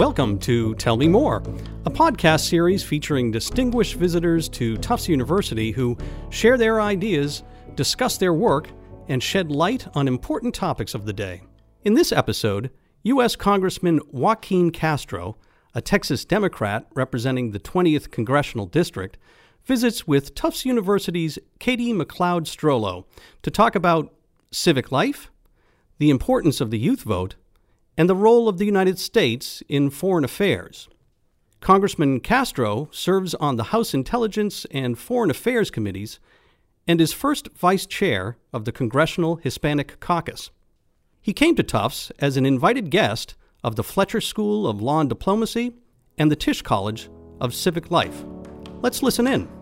Welcome to Tell Me More, a podcast series featuring distinguished visitors to Tufts University who share their ideas, discuss their work, and shed light on important topics of the day. In this episode, U.S. Congressman Joaquin Castro, a Texas Democrat representing the 20th Congressional District, visits with Tufts University's Katie McLeod Strollo to talk about civic life, the importance of the youth vote, and the role of the United States in foreign affairs. Congressman Castro serves on the House Intelligence and Foreign Affairs Committees and is first vice chair of the Congressional Hispanic Caucus. He came to Tufts as an invited guest of the Fletcher School of Law and Diplomacy and the Tisch College of Civic Life. Let's listen in.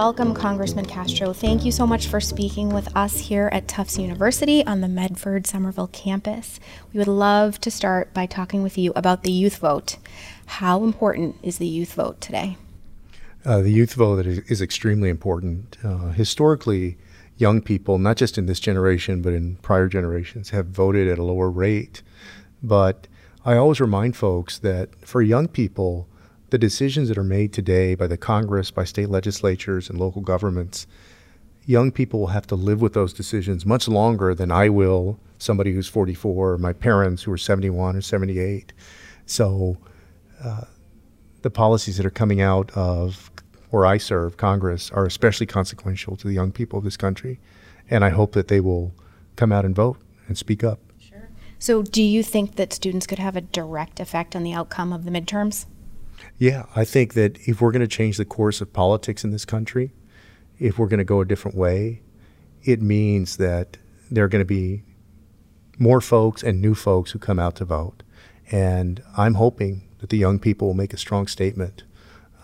Welcome, Congressman Castro. Thank you so much for speaking with us here at Tufts University on the Medford Somerville campus. We would love to start by talking with you about the youth vote. How important is the youth vote today? Uh, the youth vote is, extremely important. Uh, historically, young people, not just in this generation, but in prior generations, have voted at a lower rate. But I always remind folks that for young people, the decisions that are made today by the Congress, by state legislatures, and local governments, young people will have to live with those decisions much longer than I will, somebody who's 44, or my parents who are 71 or 78. So, uh, the policies that are coming out of where I serve, Congress, are especially consequential to the young people of this country. And I hope that they will come out and vote and speak up. Sure. So, do you think that students could have a direct effect on the outcome of the midterms? Yeah, I think that if we're going to change the course of politics in this country, if we're going to go a different way, it means that there are going to be more folks and new folks who come out to vote. And I'm hoping that the young people will make a strong statement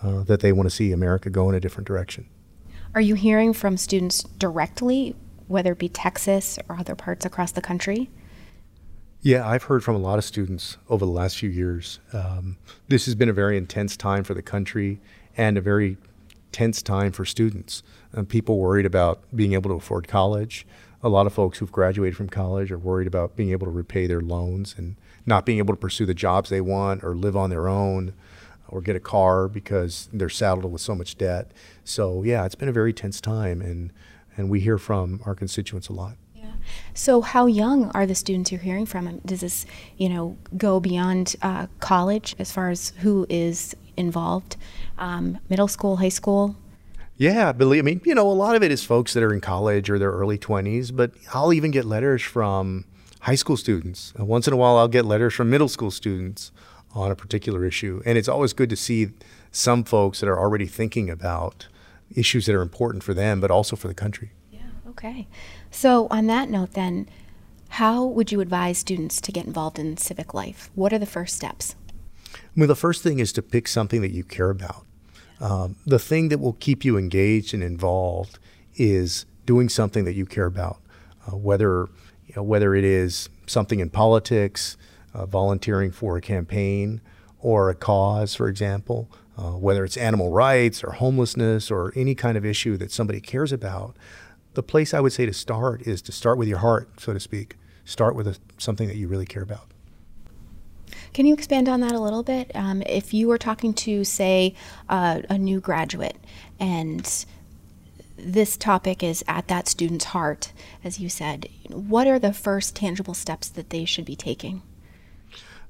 uh, that they want to see America go in a different direction. Are you hearing from students directly, whether it be Texas or other parts across the country? Yeah, I've heard from a lot of students over the last few years. Um, this has been a very intense time for the country and a very tense time for students. Uh, people worried about being able to afford college. A lot of folks who've graduated from college are worried about being able to repay their loans and not being able to pursue the jobs they want or live on their own or get a car because they're saddled with so much debt. So yeah, it's been a very tense time, and and we hear from our constituents a lot. So how young are the students you're hearing from? Does this, you know, go beyond uh, college as far as who is involved? Um, middle school, high school. Yeah, I believe me, you know, a lot of it is folks that are in college or their early 20s, but I'll even get letters from high school students. Once in a while, I'll get letters from middle school students on a particular issue. And it's always good to see some folks that are already thinking about issues that are important for them, but also for the country. Okay. So, on that note, then, how would you advise students to get involved in civic life? What are the first steps? Well, the first thing is to pick something that you care about. Um, the thing that will keep you engaged and involved is doing something that you care about, uh, whether you know, whether it is something in politics, uh, volunteering for a campaign or a cause, for example, uh, whether it's animal rights or homelessness or any kind of issue that somebody cares about, the place I would say to start is to start with your heart, so to speak. Start with a, something that you really care about. Can you expand on that a little bit? Um, if you were talking to, say, uh, a new graduate and this topic is at that student's heart, as you said, what are the first tangible steps that they should be taking?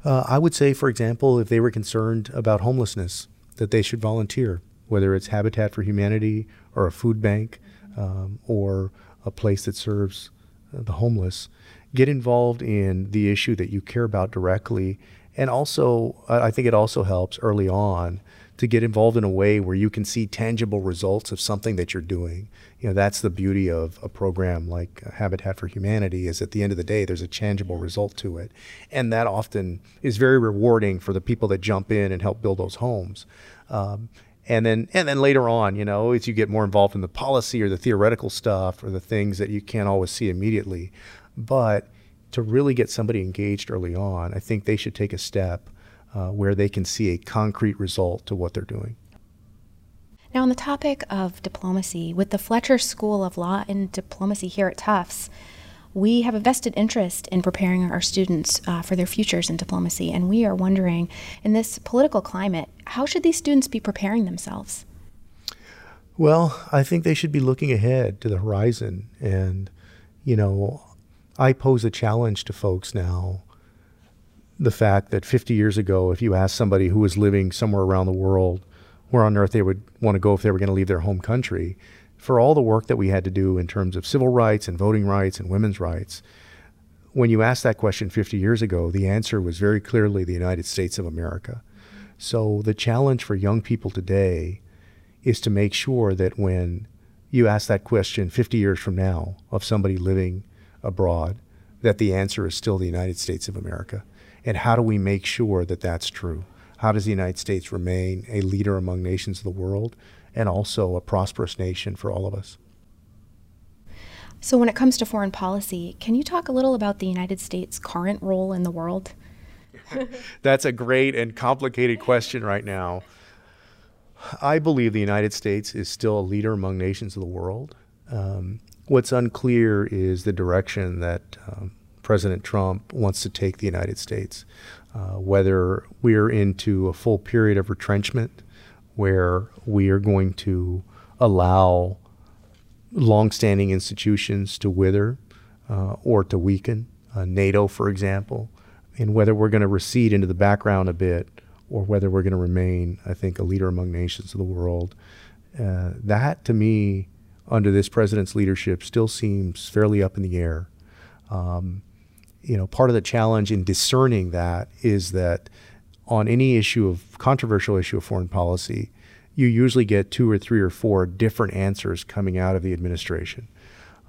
Uh, I would say, for example, if they were concerned about homelessness, that they should volunteer, whether it's Habitat for Humanity or a food bank um, or a place that serves uh, the homeless. Get involved in the issue that you care about directly. And also, I think it also helps early on to get involved in a way where you can see tangible results of something that you're doing. You know, that's the beauty of a program like Habitat for Humanity is at the end of the day there's a tangible result to it. And that often is very rewarding for the people that jump in and help build those homes. Um, and then and then later on, you know, as you get more involved in the policy or the theoretical stuff or the things that you can't always see immediately, but to really get somebody engaged early on, I think they should take a step uh, where they can see a concrete result to what they're doing. Now, on the topic of diplomacy, with the Fletcher School of Law and Diplomacy here at Tufts, we have a vested interest in preparing our students uh, for their futures in diplomacy, and we are wondering, in this political climate, how should these students be preparing themselves? Well, I think they should be looking ahead to the horizon. And, you know, I pose a challenge to folks now the fact that 50 years ago, if you asked somebody who was living somewhere around the world where on earth they would want to go if they were going to leave their home country, for all the work that we had to do in terms of civil rights and voting rights and women's rights, when you asked that question 50 years ago, the answer was very clearly the United States of America. So the challenge for young people today is to make sure that when you ask that question 50 years from now of somebody living abroad, that the answer is still the United States of America. And how do we make sure that that's true? How does the United States remain a leader among nations of the world and also a prosperous nation for all of us? So, when it comes to foreign policy, can you talk a little about the United States' current role in the world? That's a great and complicated question right now. I believe the United States is still a leader among nations of the world. Um, what's unclear is the direction that um, President Trump wants to take the United States, uh, whether we're into a full period of retrenchment where we are going to allow longstanding institutions to wither uh, or to weaken, uh, NATO, for example, and whether we're going to recede into the background a bit or whether we're going to remain, I think, a leader among nations of the world. Uh, that, to me, under this president's leadership, still seems fairly up in the air. Um, you know, part of the challenge in discerning that is that on any issue of controversial issue of foreign policy, you usually get two or three or four different answers coming out of the administration.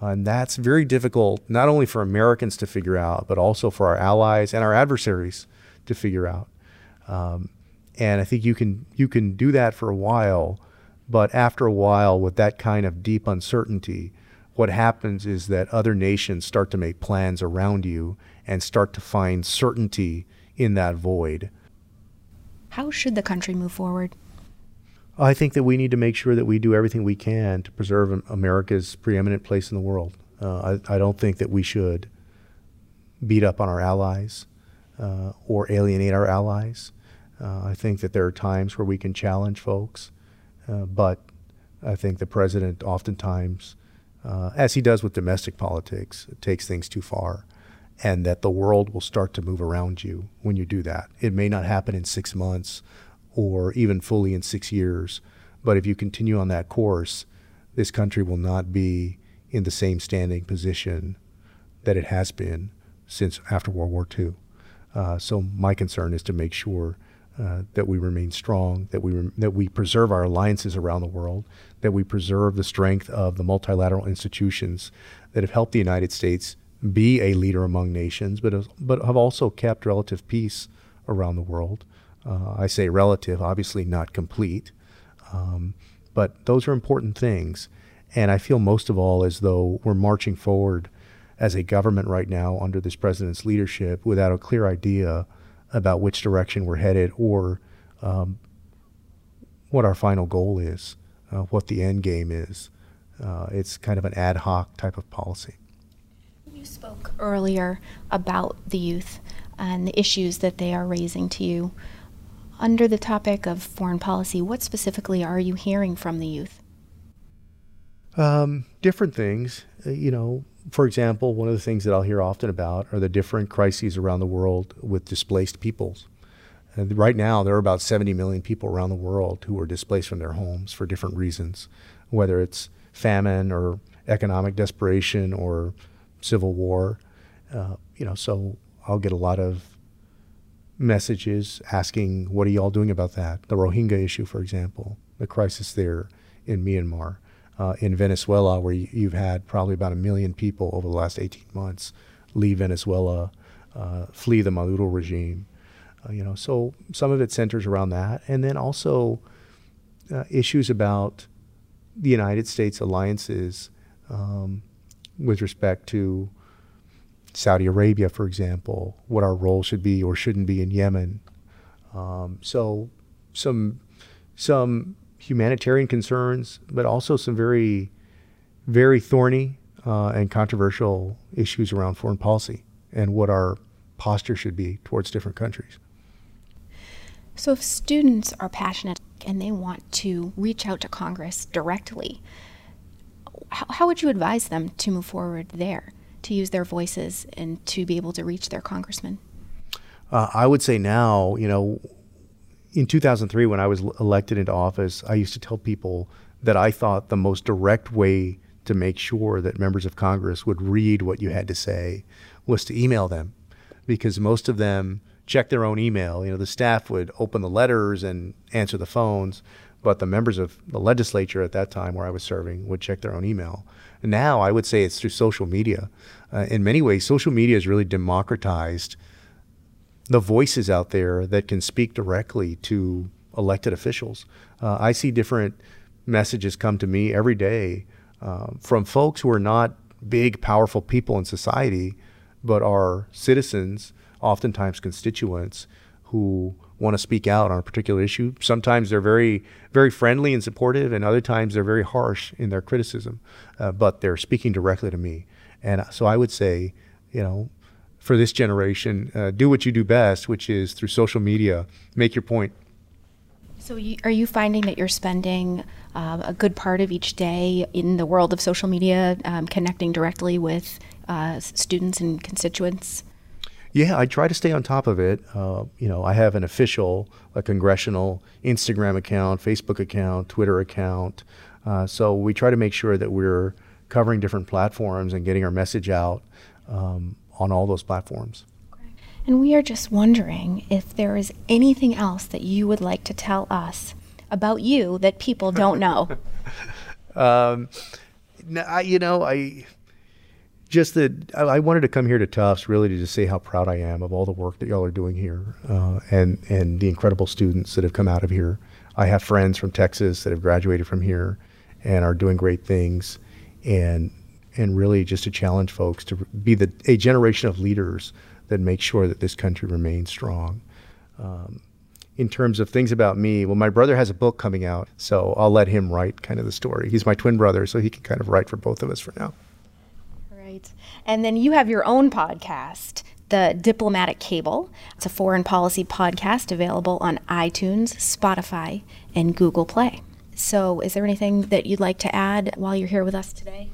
and that's very difficult, not only for Americans to figure out, but also for our allies and our adversaries to figure out. Um, and I think you can you can do that for a while, but after a while, with that kind of deep uncertainty, what happens is that other nations start to make plans around you and start to find certainty in that void. How should the country move forward? I think that we need to make sure that we do everything we can to preserve America's preeminent place in the world. Uh, I, I, don't think that we should beat up on our allies uh, or alienate our allies. Uh, I think that there are times where we can challenge folks, uh, but I think the president oftentimes, uh, as he does with domestic politics, takes things too far, and that the world will start to move around you when you do that. It may not happen in six months or even fully in six years, but if you continue on that course, this country will not be in the same standing position that it has been since after World War II. Uh, so my concern is to make sure uh, that we remain strong, that we that we preserve our alliances around the world, that we preserve the strength of the multilateral institutions that have helped the United States be a leader among nations, but but have also kept relative peace around the world. Uh, I say relative, obviously not complete, um, but those are important things. And I feel most of all as though we're marching forward as a government right now under this president's leadership without a clear idea about which direction we're headed or um, what our final goal is, uh, what the end game is. Uh, it's kind of an ad hoc type of policy. Spoke earlier about the youth and the issues that they are raising to you. Under the topic of foreign policy, what specifically are you hearing from the youth? Um, different things. Uh, you know, for example, one of the things that I'll hear often about are the different crises around the world with displaced peoples. And right now, there are about 70 million people around the world who are displaced from their homes for different reasons, whether it's famine or economic desperation or civil war. Uh, you know, so I'll get a lot of messages asking, "What are y'all doing about that?" The Rohingya issue, for example, the crisis there in Myanmar uh, in Venezuela, where you, have had probably about a million people over the last 18 months leave Venezuela, uh, flee the Maduro regime. Uh, you know, so some of it centers around that, and then also uh, issues about the United States alliances um, with respect to Saudi Arabia, for example, what our role should be or shouldn't be in Yemen. Um, so some some humanitarian concerns, but also some very, very thorny uh, and controversial issues around foreign policy and what our posture should be towards different countries. So, if students are passionate and they want to reach out to Congress directly, how, how would you advise them to move forward there, to use their voices and to be able to reach their congressman? Uh, I would say now, you know, in 2003, when I was elected into office, I used to tell people that I thought the most direct way to make sure that members of Congress would read what you had to say was to email them because most of them check their own email. You know, the staff would open the letters and answer the phones, but the members of the legislature at that time where I was serving would check their own email. Now I would say it's through social media. Uh, in many ways, social media has really democratized the voices out there that can speak directly to elected officials. Uh, I see different messages come to me every day uh, from folks who are not big, powerful people in society, but are citizens, oftentimes constituents, who want to speak out on a particular issue. Sometimes they're very, very friendly and supportive, and other times they're very harsh in their criticism, uh, but they're speaking directly to me. And so I would say, you know, for this generation, uh, do what you do best, which is through social media, make your point. So, you, are you finding that you're spending uh, a good part of each day in the world of social media, um, connecting directly with uh, students and constituents? Yeah, I try to stay on top of it. Uh, you know, I have an official, a congressional Instagram account, Facebook account, Twitter account. Uh, so we try to make sure that we're covering different platforms and getting our message out um, on all those platforms. And we are just wondering if there is anything else that you would like to tell us about you that people don't know. um, I, you know, I just that I, wanted to come here to Tufts really to just say how proud I am of all the work that y'all are doing here uh, and and the incredible students that have come out of here. I have friends from Texas that have graduated from here and are doing great things, and and really just to challenge folks to be the a generation of leaders that make sure that this country remains strong. Um, in terms of things about me, well, my brother has a book coming out, so I'll let him write kind of the story. He's my twin brother, so he can kind of write for both of us for now. Right. And then you have your own podcast, The Diplomatic Cable. It's a foreign policy podcast available on iTunes, Spotify, and Google Play. So, is there anything that you'd like to add while you're here with us today?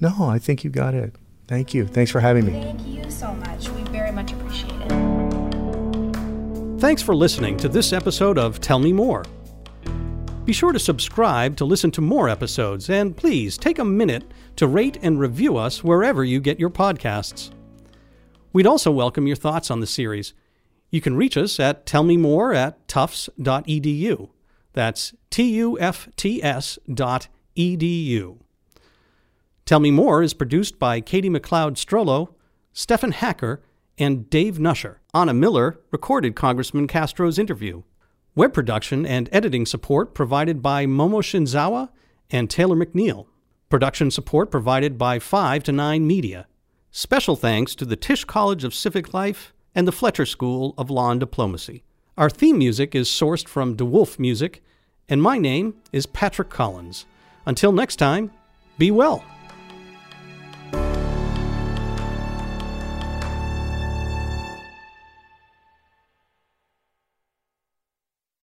No, I think you got it. Thank you. Thanks for having me. Thank you so much. We very much appreciate it. Thanks for listening to this episode of Tell Me More. Be sure to subscribe to listen to more episodes, and please take a minute to rate and review us wherever you get your podcasts. We'd also welcome your thoughts on the series. You can reach us at tellmemore at tufts.edu. That's T U F T S dot edu. Tell Me More is produced by Katie McLeod Strollo, Stephen Hacker, and Dave Nusher. Anna Miller recorded Congressman Castro's interview. Web production and editing support provided by Momo Shinzawa and Taylor McNeil. Production support provided by 5 to 9 Media. Special thanks to the Tisch College of Civic Life and the Fletcher School of Law and Diplomacy. Our theme music is sourced from De Wolfe Music, and my name is Patrick Collins. Until next time, be well.